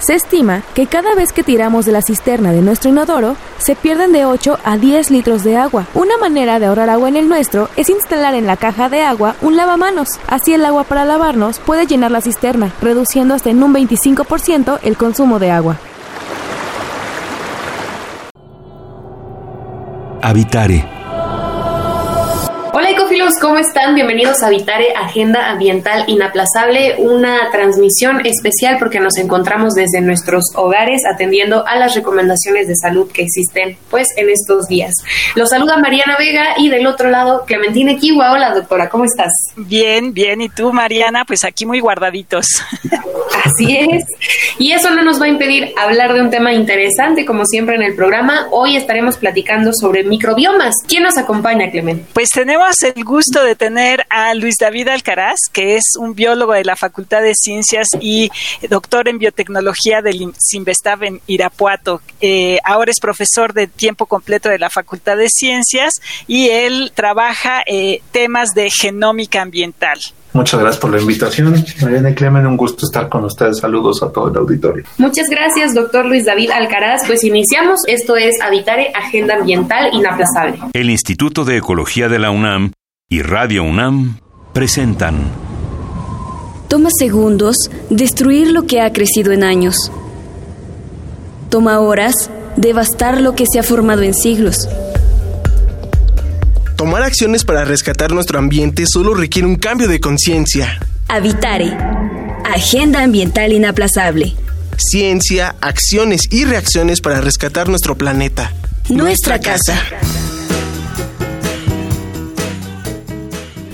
Se estima que cada vez que tiramos de la cisterna de nuestro inodoro, se pierden de 8 a 10 litros de agua. Una manera de ahorrar agua en el nuestro es instalar en la caja de agua un lavamanos. Así el agua para lavarnos puede llenar la cisterna, reduciendo hasta en un 25% el consumo de agua. Habitare ¿cómo están? Bienvenidos a Vitare Agenda Ambiental Inaplazable, una transmisión especial porque nos encontramos desde nuestros hogares atendiendo a las recomendaciones de salud que existen pues en estos días. Los saluda Mariana Vega y del otro lado Clementina Kiwa. Hola doctora, ¿cómo estás? Bien, bien. ¿Y tú Mariana? Pues aquí muy guardaditos. Así es. Y eso no nos va a impedir hablar de un tema interesante como siempre en el programa. Hoy estaremos platicando sobre microbiomas. ¿Quién nos acompaña, Clemente? Pues tenemos el gusto de tener a Luis David Alcaraz, que es un biólogo de la Facultad de Ciencias y doctor en biotecnología del Sinvestav en Irapuato. Eh, ahora es profesor de tiempo completo de la Facultad de Ciencias y él trabaja eh, temas de genómica ambiental. Muchas gracias por la invitación. Mariana y Clemen, un gusto estar con ustedes. Saludos a todo el auditorio. Muchas gracias, doctor Luis David Alcaraz. Pues iniciamos. Esto es Habitare, Agenda Ambiental Inaplazable. El Instituto de Ecología de la UNAM y Radio UNAM presentan. Toma segundos destruir lo que ha crecido en años. Toma horas devastar lo que se ha formado en siglos. Tomar acciones para rescatar nuestro ambiente solo requiere un cambio de conciencia. Habitare. Agenda ambiental inaplazable. Ciencia, acciones y reacciones para rescatar nuestro planeta. Nuestra, casa.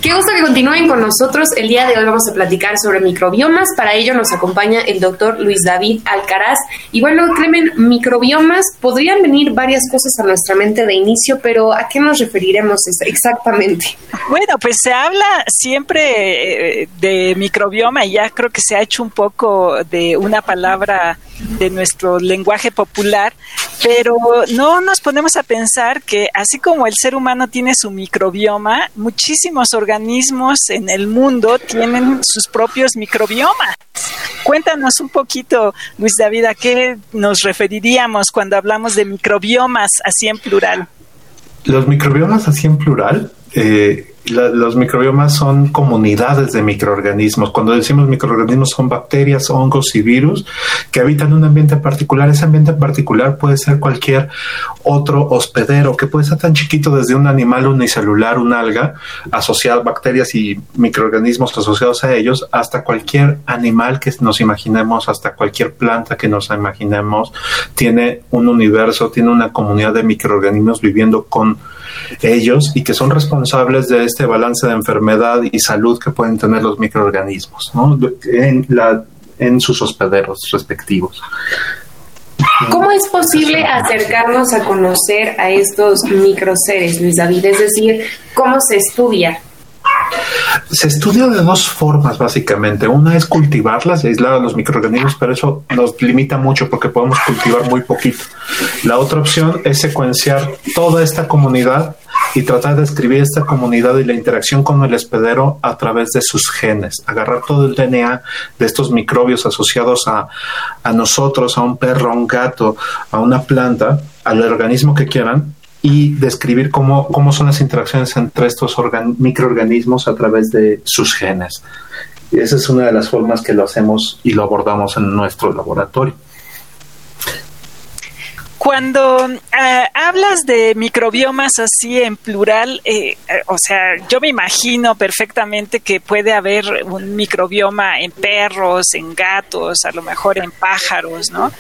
Qué gusto que continúen con nosotros. El día de hoy vamos a platicar sobre microbiomas. Para ello nos acompaña el doctor Luis David Alcaraz. Y bueno, Clemen, microbiomas, podrían venir varias cosas a nuestra mente de inicio, pero ¿a qué nos referiremos exactamente? Bueno, pues se habla siempre eh, de microbioma y ya creo que se ha hecho un poco de una palabra de nuestro lenguaje popular, pero no nos ponemos a pensar que así como el ser humano tiene su microbioma, muchísimos organismos en el mundo tienen sus propios microbiomas. Cuéntanos un poquito, Luis David, a qué nos referiríamos cuando hablamos de microbiomas así en plural. Los microbiomas así en plural eh, los microbiomas son comunidades de microorganismos. Cuando decimos microorganismos son bacterias, hongos y virus que habitan un ambiente particular. Ese ambiente particular puede ser cualquier otro hospedero, que puede ser tan chiquito desde un animal unicelular, un alga, asociado bacterias y microorganismos asociados a ellos, hasta cualquier animal que nos imaginemos, hasta cualquier planta que nos imaginemos, tiene un universo, tiene una comunidad de microorganismos viviendo con ellos y que son responsables de este balance de enfermedad y salud que pueden tener los microorganismos en, sus hospederos respectivos. ¿Cómo es posible acercarnos a conocer a estos microseres, Luis David? Es decir, ¿cómo se estudia? Se estudia de dos formas, básicamente. Una es cultivarlas aislar a los microorganismos, pero eso nos limita mucho porque podemos cultivar muy poquito. La otra opción es secuenciar toda esta comunidad y tratar de escribir esta comunidad y la interacción con el hospedero a través de sus genes, agarrar todo el DNA de estos microbios asociados a, a nosotros, a un perro, a un gato, a una planta, al organismo que quieran y describir cómo, cómo son las interacciones entre estos microorganismos a través de sus genes. Y esa es una de las formas que lo hacemos y lo abordamos en nuestro laboratorio. Cuando eh, hablas de microbiomas así en plural, eh, eh, o sea, yo me imagino perfectamente que puede haber un microbioma en perros, en gatos, a lo mejor en pájaros, ¿no?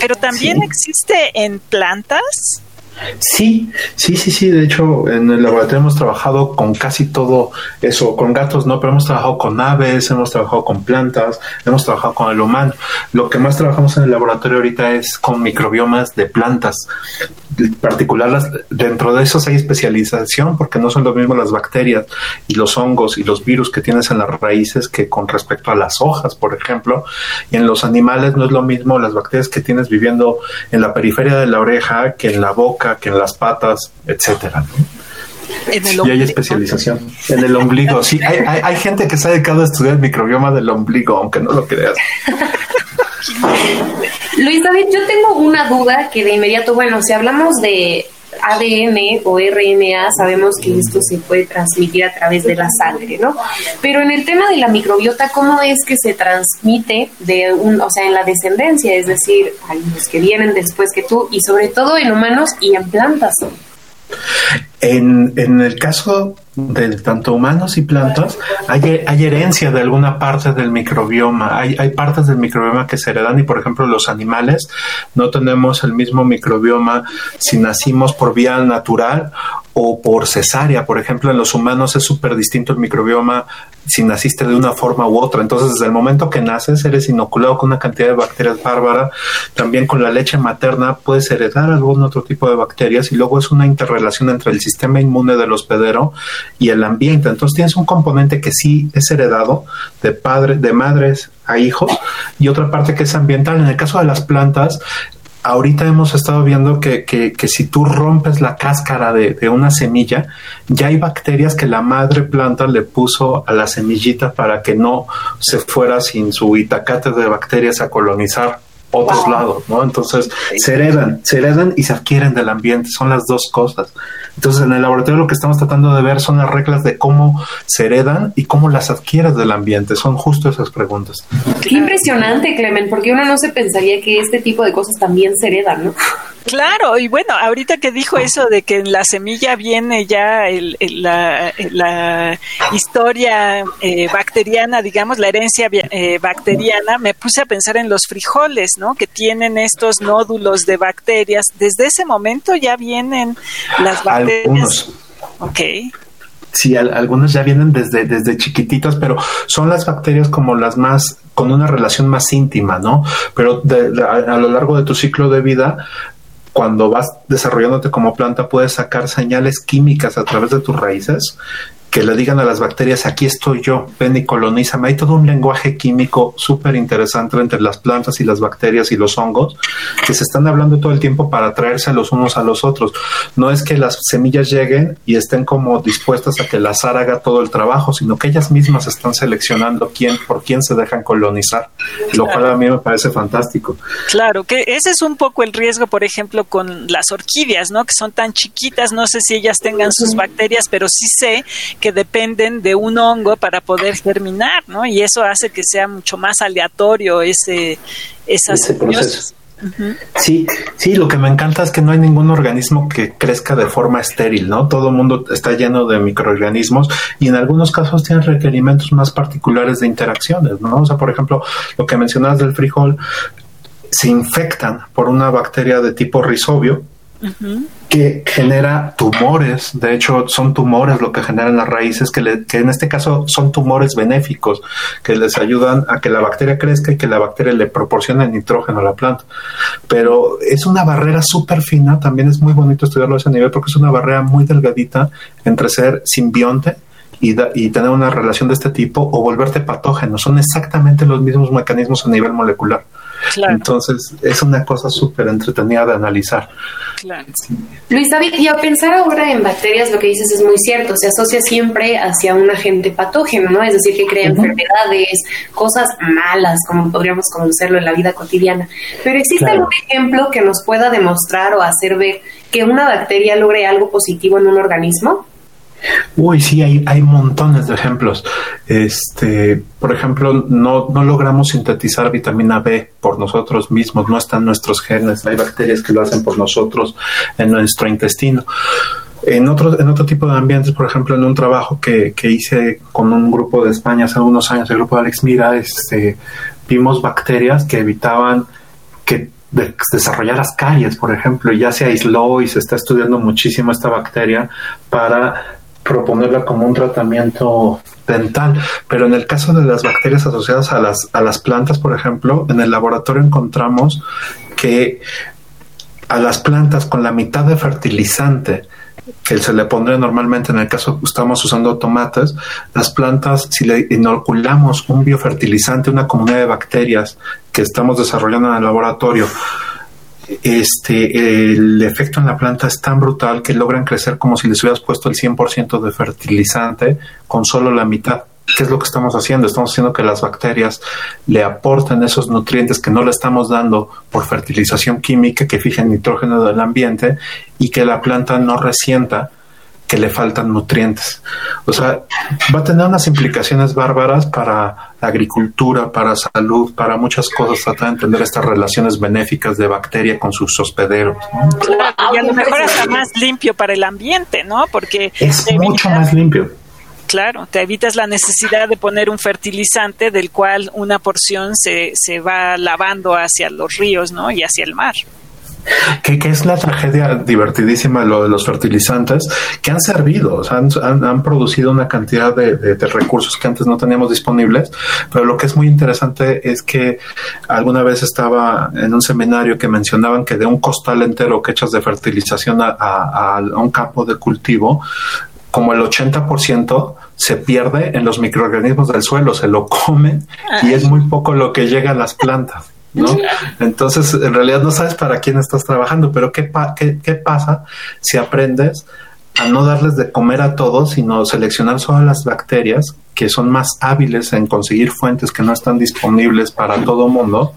Pero también existe en plantas. Sí, sí, sí, sí. De hecho, en el laboratorio hemos trabajado con casi todo eso, con gatos no, pero hemos trabajado con aves, hemos trabajado con plantas, hemos trabajado con el humano. Lo que más trabajamos en el laboratorio ahorita es con microbiomas de plantas. En particular, dentro de esos hay especialización porque no son lo mismo las bacterias y los hongos y los virus que tienes en las raíces que con respecto a las hojas, por ejemplo. Y en los animales no es lo mismo las bacterias que tienes viviendo en la periferia de la oreja que en la boca que en las patas, etcétera. y hay especialización en el ombligo. Sí, hay, hay, gente que se ha dedicado a estudiar el microbioma del ombligo, aunque no lo creas. Luis David, yo tengo una duda que de inmediato, bueno, si hablamos de ADN o RNA, sabemos que esto se puede transmitir a través de la sangre, ¿no? Pero en el tema de la microbiota, ¿cómo es que se transmite de un, o sea, en la descendencia, es decir, a los que vienen después que tú y sobre todo en humanos y en plantas? En, en el caso de tanto humanos y plantas, hay, hay, herencia de alguna parte del microbioma. Hay, hay, partes del microbioma que se heredan y, por ejemplo, los animales no tenemos el mismo microbioma si nacimos por vía natural o por cesárea. Por ejemplo, en los humanos es súper distinto el microbioma si naciste de una forma u otra. Entonces, desde el momento que naces, eres inoculado con una cantidad de bacterias bárbara. También con la leche materna puedes heredar algún otro tipo de bacterias y luego es una interrelación entre el sistema inmune del hospedero y el ambiente. Entonces, tienes un componente que sí es heredado de padre, de madres a hijos y otra parte que es ambiental. En el caso de las plantas, ahorita hemos estado viendo que, que, que si tú rompes la cáscara de, de, una semilla, ya hay bacterias que la madre planta le puso a la semillita para que no se fuera sin su itacate de bacterias a colonizar otros lados, ¿no? Entonces se heredan, se heredan y se adquieren del ambiente, son las dos cosas. Entonces en el laboratorio lo que estamos tratando de ver son las reglas de cómo se heredan y cómo las adquieres del ambiente, son justo esas preguntas. Qué impresionante, Clemen, porque uno no se pensaría que este tipo de cosas también se heredan, ¿no? Claro, y bueno, ahorita que dijo eso de que en la semilla viene ya el, la, la, historia eh, bacteriana, digamos, la herencia eh, bacteriana, me puse a pensar en los frijoles, ¿no? Que tienen estos nódulos de bacterias. Desde ese momento ya vienen las bacterias. Algunos. Ok. Sí, algunos ya vienen desde, desde chiquititos, pero son las bacterias como las más, con una relación más íntima, ¿no? Pero a, lo largo de tu ciclo de vida, cuando vas desarrollándote como planta, puedes sacar señales químicas a través de tus raíces que le digan a las bacterias, aquí estoy yo, ven y colonízame. Hay todo un lenguaje químico súper interesante entre las plantas y las bacterias y los hongos que se están hablando todo el tiempo para traerse los unos a los otros. No es que las semillas lleguen y estén como dispuestas a que el azar haga todo el trabajo, sino que ellas mismas están seleccionando quién, por quién se dejan colonizar, lo cual a mí me parece fantástico. Claro, que ese es un poco el riesgo, por ejemplo, con las orquídeas, ¿no? Que son tan chiquitas, no sé si ellas tengan sus bacterias, pero sí sé que dependen de un hongo para poder germinar, ¿no? Y eso hace que sea mucho más aleatorio ese, esas proceso. Sí, sí, lo que me encanta es que no hay ningún organismo que crezca de forma estéril, ¿no? Todo el mundo está lleno de microorganismos y en algunos casos tienen requerimientos más particulares de interacciones, ¿no? O sea, por ejemplo, lo que mencionabas del frijol, se infectan por una bacteria de tipo que genera tumores. De hecho, son tumores lo que generan las raíces, que, en este caso son tumores benéficos, que les ayudan a que la bacteria crezca y que la bacteria le proporcione nitrógeno a la planta. Pero es una barrera súper fina, también es muy bonito estudiarlo a ese nivel porque es una barrera muy delgadita entre ser simbionte y, y, tener una relación de este tipo o volverte patógeno. Son exactamente los mismos mecanismos a nivel molecular. Entonces, es una cosa súper entretenida de analizar. Luis David, y a pensar ahora en bacterias, lo que dices es muy cierto, se asocia siempre hacia un agente patógeno, ¿no? Es decir, que crea enfermedades, cosas malas, como podríamos conocerlo en la vida cotidiana. Pero ¿existe algún ejemplo que nos pueda demostrar o hacer ver que una bacteria logre algo positivo en un organismo? Uy, sí, hay, hay montones de ejemplos. Este, por ejemplo, no, no logramos sintetizar vitamina B por nosotros mismos, no están nuestros genes, hay bacterias que lo hacen por nosotros en nuestro intestino. En otro, en otro tipo de ambientes, por ejemplo, en un trabajo que, que hice con un grupo de España hace unos años, el grupo de Alex Mira, este, vimos bacterias que evitaban que de desarrollar las caries, por ejemplo, ya se aisló y se está estudiando muchísimo esta bacteria para proponerla como un tratamiento dental. Pero en el caso de las bacterias asociadas a las, a las plantas, por ejemplo, en el laboratorio encontramos que a las plantas con la mitad de fertilizante que se le pondría normalmente en el caso que estamos usando tomates, las plantas, si le inoculamos un biofertilizante, una comunidad de bacterias que estamos desarrollando en el laboratorio, este, el efecto en la planta es tan brutal que logran crecer como si les hubieras puesto el 100% de fertilizante con solo la mitad. ¿Qué es lo que estamos haciendo? Estamos haciendo que las bacterias le aporten esos nutrientes que no le estamos dando por fertilización química que fijen nitrógeno del ambiente y que la planta no resienta que le faltan nutrientes. O sea, va a tener unas implicaciones bárbaras para la agricultura, para salud, para muchas cosas, tratar de entender estas relaciones benéficas de bacteria con sus hospederos. y a lo mejor hasta más limpio para el ambiente, ¿no? Porque es mucho más limpio. Claro, te evitas la necesidad de poner un fertilizante del cual una porción se, se va lavando hacia los ríos, ¿no? Y hacia el mar. Que, es la tragedia divertidísima lo de los fertilizantes que han servido, han, han, producido una cantidad de, recursos que antes no teníamos disponibles, pero lo que es muy interesante es que alguna vez estaba en un seminario que mencionaban que de un costal entero que echas de fertilización a, a un campo de cultivo, como el 80% se pierde en los microorganismos del suelo, se lo comen y es muy poco lo que llega a las plantas. ¿No? Entonces, en realidad no sabes para quién estás trabajando, pero ¿qué, qué, qué pasa si aprendes a no darles de comer a todos, sino seleccionar solo las bacterias que son más hábiles en conseguir fuentes que no están disponibles para todo mundo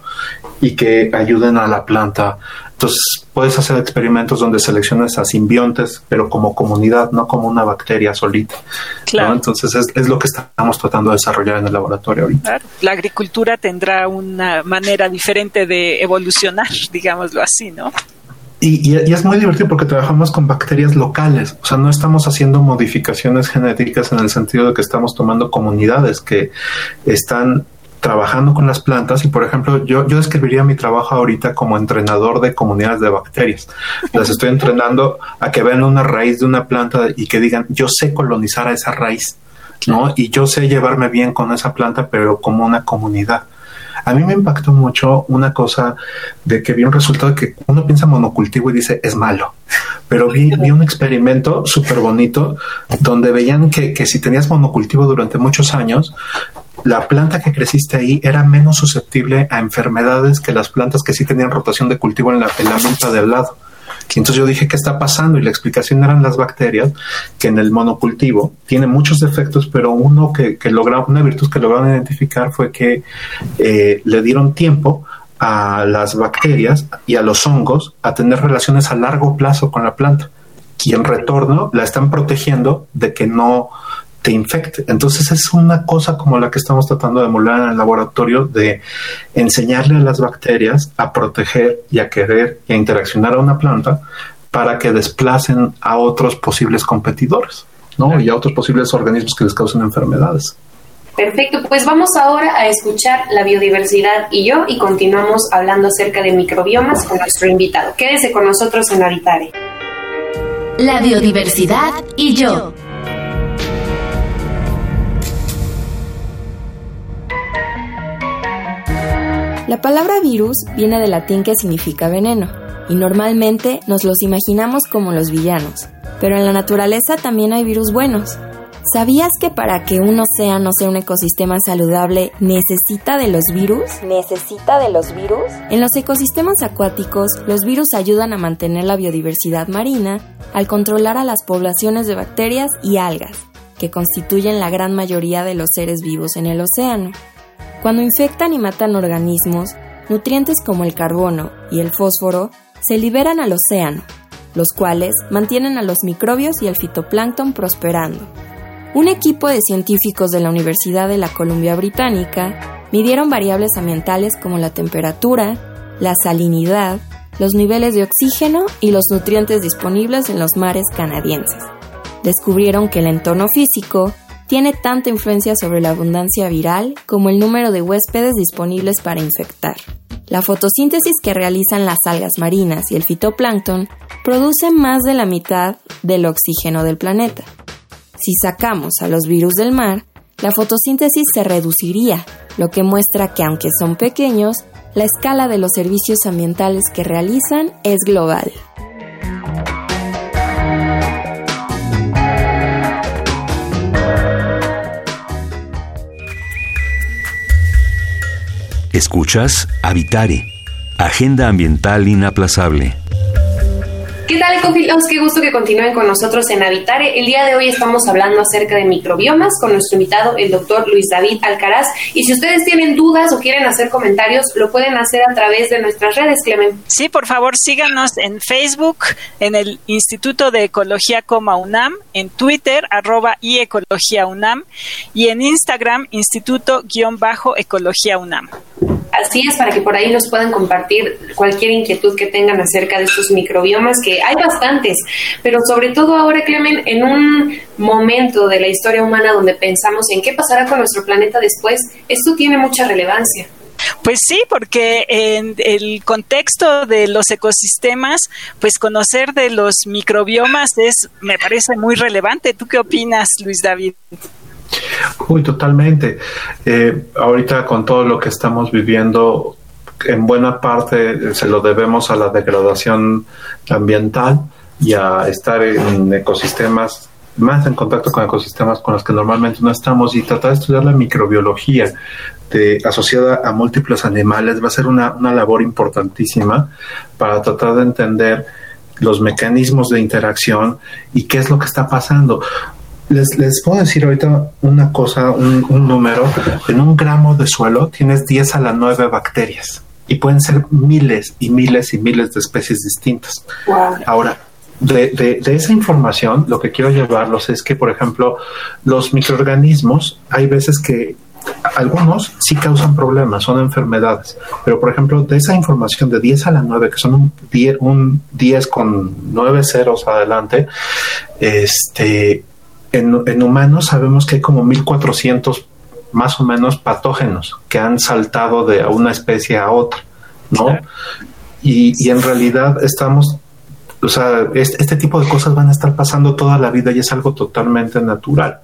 y que ayuden a la planta. Entonces, puedes hacer experimentos donde selecciones a simbiontes, pero como comunidad, no como una bacteria solita. Claro. Entonces, es, es, lo que estamos tratando de desarrollar en el laboratorio ahorita. Claro. La agricultura tendrá una manera diferente de evolucionar, digámoslo así, ¿no? Y, y, es muy divertido porque trabajamos con bacterias locales, o sea, no estamos haciendo modificaciones genéticas en el sentido de que estamos tomando comunidades que están trabajando con las plantas y por ejemplo yo, yo describiría mi trabajo ahorita como entrenador de comunidades de bacterias. Las estoy entrenando a que vean una raíz de una planta y que digan yo sé colonizar a esa raíz, ¿no? Y yo sé llevarme bien con esa planta pero como una comunidad. A mí me impactó mucho una cosa de que vi un resultado que uno piensa monocultivo y dice es malo, pero vi, vi un experimento súper bonito donde veían que, que si tenías monocultivo durante muchos años, la planta que creciste ahí era menos susceptible a enfermedades que las plantas que sí tenían rotación de cultivo en la, en de al lado. Entonces yo dije, ¿qué está pasando? Y la explicación eran las bacterias, que en el monocultivo tiene muchos defectos, pero uno que, que una virtud que lograron identificar fue que eh, le dieron tiempo a las bacterias y a los hongos a tener relaciones a largo plazo con la planta. Y en retorno la están protegiendo de que no te infecte. Entonces es una cosa como la que estamos tratando de emular en el laboratorio de enseñarle a las bacterias a proteger y a querer y a interaccionar a una planta para que desplacen a otros posibles competidores, ¿no? Y a otros posibles organismos que les causen enfermedades. Perfecto, pues vamos ahora a escuchar la biodiversidad y yo y continuamos hablando acerca de microbiomas con nuestro invitado. Quédese con nosotros en Habitare. La biodiversidad y yo. La palabra virus viene del latín que significa veneno, y normalmente nos los imaginamos como los villanos, pero en la naturaleza también hay virus buenos. ¿Sabías que para que un océano sea un ecosistema saludable necesita de los virus? ¿Necesita de los virus? En los ecosistemas acuáticos, los virus ayudan a mantener la biodiversidad marina al controlar a las poblaciones de bacterias y algas, que constituyen la gran mayoría de los seres vivos en el océano. Cuando infectan y matan organismos, nutrientes como el carbono y el fósforo se liberan al océano, los cuales mantienen a los microbios y el fitoplancton prosperando. Un equipo de científicos de la Universidad de la Columbia Británica midieron variables ambientales como la temperatura, la salinidad, los niveles de oxígeno y los nutrientes disponibles en los mares canadienses. Descubrieron que el entorno físico tiene tanta influencia sobre la abundancia viral como el número de huéspedes disponibles para infectar. La fotosíntesis que realizan las algas marinas y el fitoplancton produce más de la mitad del oxígeno del planeta. Si sacamos a los virus del mar, la fotosíntesis se reduciría, lo que muestra que aunque son pequeños, la escala de los servicios ambientales que realizan es global. Escuchas Habitare, Agenda Ambiental Inaplazable. ¿Qué tal, ecofilos? Qué gusto que continúen con nosotros en Habitare. El día de hoy estamos hablando acerca de microbiomas con nuestro invitado, el doctor Luis David Alcaraz. Y si ustedes tienen dudas o quieren hacer comentarios, lo pueden hacer a través de nuestras redes, Clemen. Sí, por favor, síganos en Facebook, en el Instituto de Ecología Coma UNAM, en Twitter, arroba y Ecología UNAM, y en Instagram, Instituto-Ecología UNAM. Así es, para que por ahí nos puedan compartir cualquier inquietud que tengan acerca de estos microbiomas, que hay bastantes, pero sobre todo ahora, Clemen, en un momento de la historia humana donde pensamos en qué pasará con nuestro planeta después, esto tiene mucha relevancia. Pues sí, porque en el contexto de los ecosistemas, pues conocer de los microbiomas es, me parece muy relevante. ¿Tú qué opinas, Luis David? Uy, totalmente. Eh, ahorita con todo lo que estamos viviendo, en buena parte se lo debemos a la degradación ambiental y a estar en ecosistemas más en contacto con ecosistemas con los que normalmente no estamos y tratar de estudiar la microbiología de, asociada a múltiples animales va a ser una, una labor importantísima para tratar de entender los mecanismos de interacción y qué es lo que está pasando. Les, les puedo decir ahorita una cosa, un, número. En un gramo de suelo tienes 10 a la 9 bacterias y pueden ser miles y miles y miles de especies distintas. Ahora, de, de, esa información, lo que quiero llevarlos es que, por ejemplo, los microorganismos, hay veces que algunos sí causan problemas, son enfermedades, pero por ejemplo, de esa información de 10 a la 9, que son un 10, un 10 con 9 ceros adelante, este, en, humanos sabemos que hay como 1400 más o menos patógenos que han saltado de una especie a otra, ¿no? Y, en realidad estamos, o sea, este, tipo de cosas van a estar pasando toda la vida y es algo totalmente natural.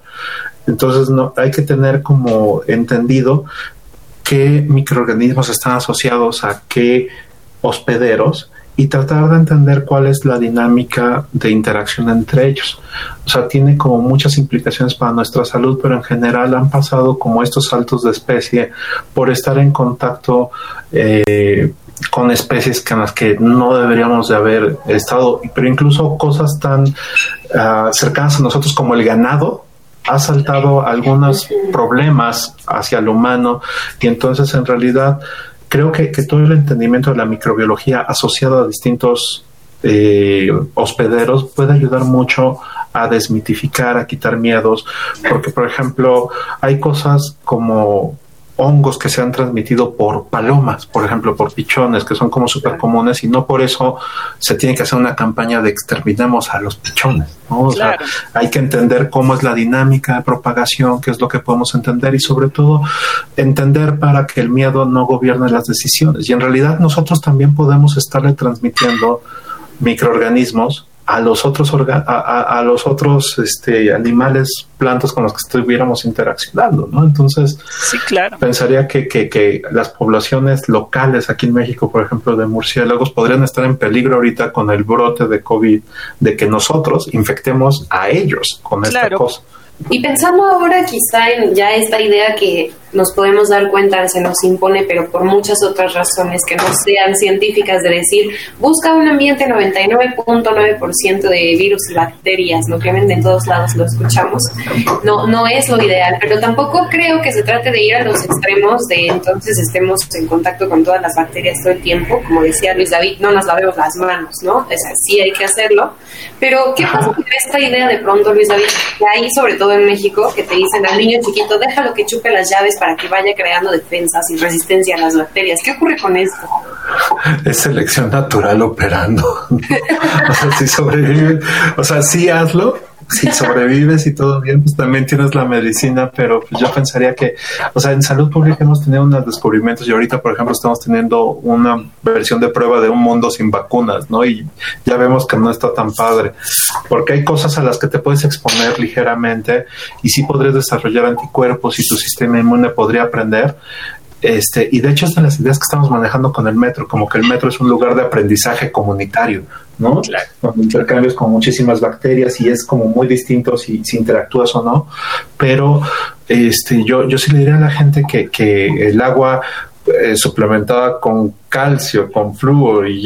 Entonces, no, hay que tener como entendido qué microorganismos están asociados a qué hospederos y tratar de entender cuál es la dinámica de interacción entre ellos. O sea, tiene como muchas implicaciones para nuestra salud, pero en general han pasado como estos saltos de especie por estar en contacto eh, con especies con las que no deberíamos de haber estado, pero incluso cosas tan uh, cercanas a nosotros como el ganado, ha saltado algunos problemas hacia el humano y entonces en realidad creo que, todo el entendimiento de la microbiología asociado a distintos eh, hospederos puede ayudar mucho a desmitificar, a quitar miedos, porque por ejemplo hay cosas como hongos que se han transmitido por palomas, por ejemplo, por pichones, que son como súper comunes y no por eso se tiene que hacer una campaña de exterminemos a los pichones. O sea, hay que entender cómo es la dinámica de propagación, qué es lo que podemos entender y sobre todo entender para que el miedo no gobierne las decisiones. Y en realidad nosotros también podemos estarle transmitiendo microorganismos a los otros a, los otros este, animales, plantas con los que estuviéramos interaccionando, ¿no? Entonces, sí, claro. pensaría que, que, que, las poblaciones locales aquí en México, por ejemplo, de murciélagos, podrían estar en peligro ahorita con el brote de COVID, de que nosotros infectemos a ellos con esta cosa. Y pensando ahora quizá en ya esta idea que nos podemos dar cuenta se nos impone, pero por muchas otras razones que no sean científicas, de decir, busca un ambiente 99.9% de virus y bacterias, lo que venden en todos lados lo escuchamos, no, no es lo ideal, pero tampoco creo que se trate de ir a los extremos de entonces estemos en contacto con todas las bacterias todo el tiempo, como decía Luis David, no nos lavemos las manos, ¿no? Es así, hay que hacerlo, pero ¿qué pasa con esta idea de pronto, Luis David, que hay sobre todo en México, que te dicen al niño chiquito, déjalo que chupe las llaves para que vaya creando defensas y resistencia a las bacterias. ¿Qué ocurre con esto? Es selección natural operando. o sea, si sobrevive, o sea, sí hazlo, si sobrevives y todo bien, pues también tienes la medicina, pero pues yo pensaría que, o sea, en salud pública hemos tenido unos descubrimientos y ahorita, por ejemplo, estamos teniendo una versión de prueba de un mundo sin vacunas, ¿no? Y ya vemos que no está tan padre, porque hay cosas a las que te puedes exponer ligeramente y sí podrías desarrollar anticuerpos y tu sistema inmune podría aprender, este, y de hecho es de las ideas que estamos manejando con el metro, como que el metro es un lugar de aprendizaje comunitario, ¿no? Claro. Donde intercambios con muchísimas bacterias y es como muy distinto si, si interactúas o no. Pero este, yo, yo sí le diría a la gente que, que el agua eh, suplementada con calcio, con flúor y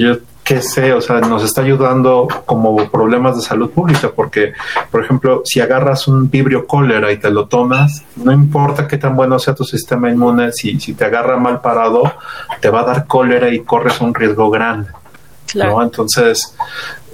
qué sé, o sea, nos está ayudando como problemas de salud pública, porque, por ejemplo, si agarras un vibrio cólera y te lo tomas, no importa qué tan bueno sea tu sistema inmune, si, si te agarra mal parado, te va a dar cólera y corres un riesgo grande. ¿no? Entonces,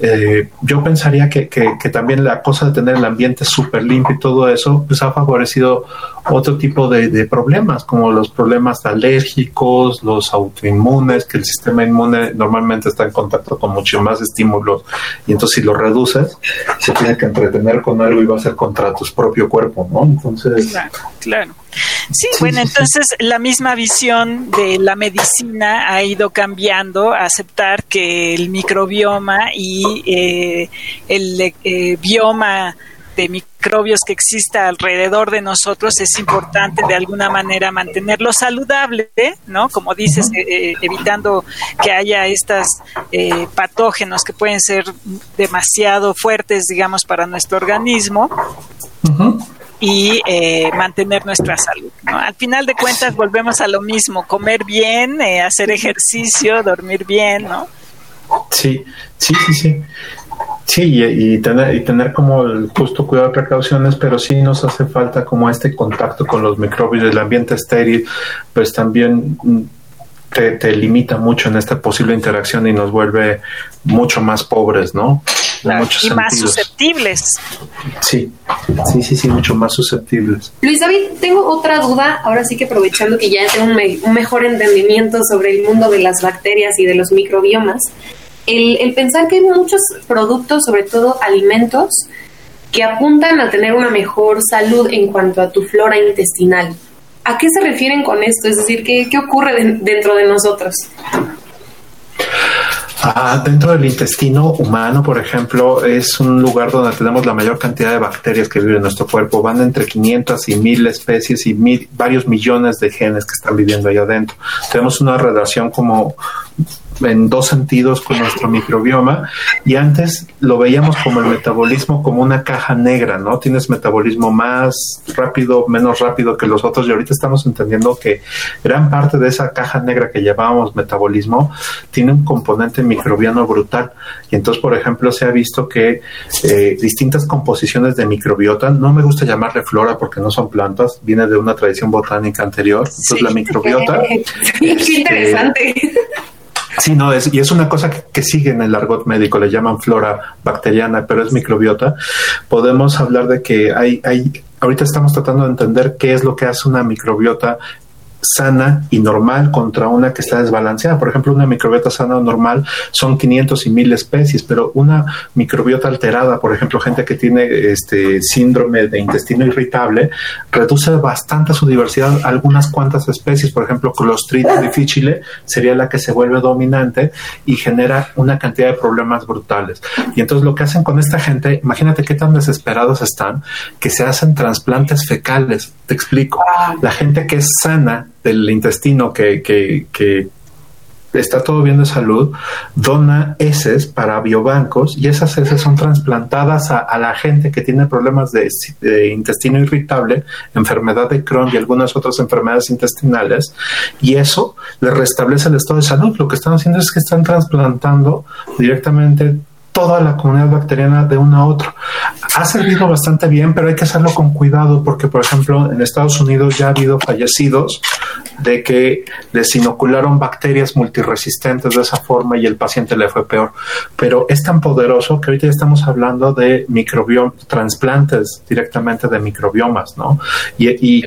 eh, yo pensaría que, que, que, también la cosa de tener el ambiente súper limpio y todo eso, pues ha favorecido otro tipo de, problemas, como los problemas alérgicos, los autoinmunes, que el sistema inmune normalmente está en contacto con mucho más estímulos y entonces si lo reduces, se tiene que entretener con algo y va a ser contra tu propio cuerpo, ¿no? Entonces... Claro, claro. Sí, bueno, entonces la misma visión de la medicina ha ido cambiando a aceptar que el microbioma y eh, el eh, bioma de microbios que exista alrededor de nosotros es importante de alguna manera mantenerlo saludable, ¿no? Como dices, eh, evitando que haya estos eh, patógenos que pueden ser demasiado fuertes, digamos, para nuestro organismo. Uh -huh y eh, mantener nuestra salud. ¿no? Al final de cuentas volvemos a lo mismo, comer bien, eh, hacer ejercicio, dormir bien, ¿no? Sí, sí, sí, sí. Sí, y, y, tener, y tener como el justo cuidado de precauciones, pero sí nos hace falta como este contacto con los microbios del ambiente estéril, pues también te, te limita mucho en esta posible interacción y nos vuelve mucho más pobres, ¿no? Claro, y sentidos. más susceptibles. Sí, sí, sí, sí, mucho más susceptibles. Luis David, tengo otra duda, ahora sí que aprovechando que ya tengo un, me un mejor entendimiento sobre el mundo de las bacterias y de los microbiomas, el, el pensar que hay muchos productos, sobre todo alimentos, que apuntan a tener una mejor salud en cuanto a tu flora intestinal. ¿A qué se refieren con esto? Es decir, ¿qué, qué ocurre de, dentro de nosotros? Ah, dentro del intestino humano, por ejemplo, es un lugar donde tenemos la mayor cantidad de bacterias que viven en nuestro cuerpo. Van entre 500 y 1000 especies y varios millones de genes que están viviendo ahí adentro. Tenemos una relación como en dos sentidos con nuestro microbioma y antes lo veíamos como el metabolismo como una caja negra, ¿no? Tienes metabolismo más rápido, menos rápido que los otros y ahorita estamos entendiendo que gran parte de esa caja negra que llamábamos metabolismo tiene un componente microbiano brutal y entonces, por ejemplo, se ha visto que eh, distintas composiciones de microbiota, no me gusta llamarle flora porque no son plantas, viene de una tradición botánica anterior, entonces sí. la microbiota... Qué este, interesante. Sí, no, es, y es una cosa que, que, sigue en el argot médico, le llaman flora bacteriana, pero es microbiota. Podemos hablar de que hay, hay, ahorita estamos tratando de entender qué es lo que hace una microbiota sana y normal contra una que está desbalanceada. Por ejemplo, una microbiota sana o normal son 500 y 1000 especies, pero una microbiota alterada, por ejemplo, gente que tiene este síndrome de intestino irritable, reduce bastante su diversidad a algunas cuantas especies. Por ejemplo, Clostridium difficile sería la que se vuelve dominante y genera una cantidad de problemas brutales. Y entonces lo que hacen con esta gente, imagínate qué tan desesperados están, que se hacen trasplantes fecales. Te explico. La gente que es sana del intestino que, que, está todo bien de salud, dona heces para biobancos y esas heces son trasplantadas a, la gente que tiene problemas de, intestino irritable, enfermedad de Crohn y algunas otras enfermedades intestinales y eso le restablece el estado de salud. Lo que están haciendo es que están trasplantando directamente toda la comunidad bacteriana de uno a otro. Ha servido bastante bien, pero hay que hacerlo con cuidado porque, por ejemplo, en Estados Unidos ya ha habido fallecidos de que les inocularon bacterias multiresistentes de esa forma y el paciente le fue peor. Pero es tan poderoso que ahorita estamos hablando de microbiom trasplantes directamente de microbiomas, ¿no? Y, y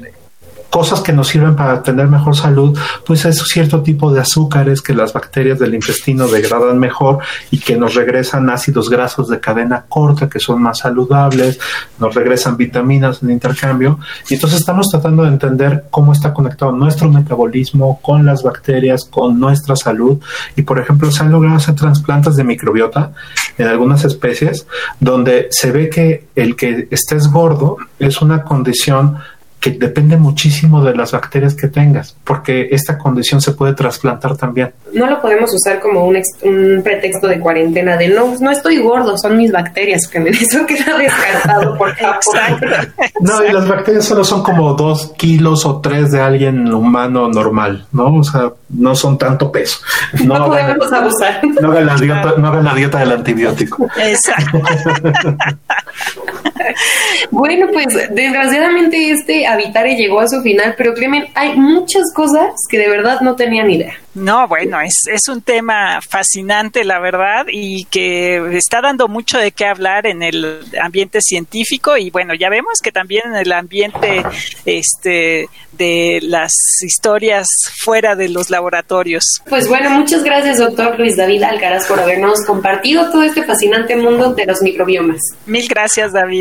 cosas que nos sirven para tener mejor salud, pues es cierto tipo de azúcares que las bacterias del intestino degradan mejor y que nos regresan ácidos grasos de cadena corta que son más saludables, nos regresan vitaminas en intercambio. Y entonces estamos tratando de entender cómo está conectado nuestro metabolismo con las bacterias, con nuestra salud. Y por ejemplo se han logrado hacer trasplantes de microbiota en algunas especies donde se ve que el que estés gordo es una condición que depende muchísimo de las bacterias que tengas, porque esta condición se puede trasplantar también. No lo podemos usar como un, un pretexto de cuarentena de no, no estoy gordo, son mis bacterias, que me eso queda descartado por No, y las bacterias solo son como dos kilos o tres de alguien humano normal, ¿no? O sea, no son tanto peso. No, podemos abusar. No hagan, la dieta, no hagan la dieta del antibiótico. Exacto. bueno, pues desgraciadamente este Habitare llegó a su final, pero Clemen, hay muchas cosas que de verdad no tenía ni idea. No, bueno, es, es un tema fascinante, la verdad, y que está dando mucho de qué hablar en el ambiente científico y bueno, ya vemos que también en el ambiente este, de las historias fuera de los laboratorios. Pues bueno, muchas gracias, doctor Luis David Alcaraz, por habernos compartido todo este fascinante mundo de los microbiomas. Mil gracias, David.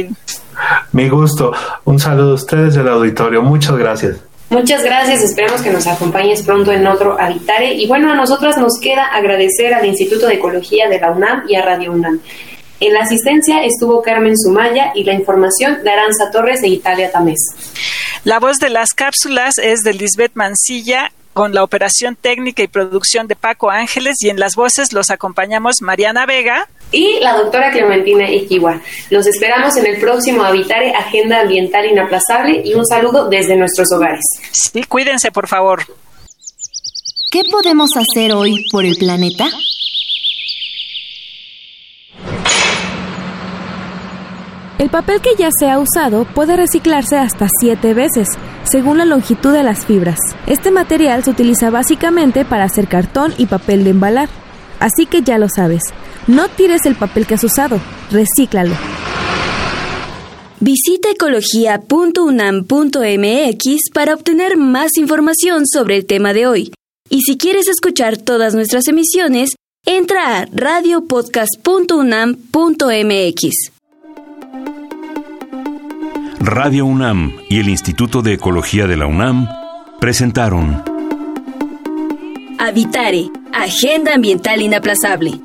Mi gusto. Un saludo a ustedes del auditorio. Muchas gracias. Muchas gracias, esperamos que nos acompañes pronto en otro Habitare. Y bueno, a nosotras nos queda agradecer al Instituto de Ecología de la UNAM y a Radio UNAM. En la asistencia estuvo Carmen Sumaya y la información de Aranza Torres e Italia Tamés. La voz de las cápsulas es de Lisbeth Mancilla con la operación técnica y producción de Paco Ángeles y en las voces los acompañamos Mariana Vega y la doctora Clementina Iquiwa. Los esperamos en el próximo Habitare Agenda Ambiental Inaplazable y un saludo desde nuestros hogares. Sí, cuídense por favor. ¿Qué podemos hacer hoy por el planeta? El papel que ya se ha usado puede reciclarse hasta siete veces, según la longitud de las fibras. Este material se utiliza básicamente para hacer cartón y papel de embalar. Así que ya lo sabes, no tires el papel que has usado, recíclalo. Visita ecología.unam.mx para obtener más información sobre el tema de hoy. Y si quieres escuchar todas nuestras emisiones, entra a radiopodcast.unam.mx. Radio UNAM y el Instituto de Ecología de la UNAM presentaron Habitare, Agenda Ambiental Inaplazable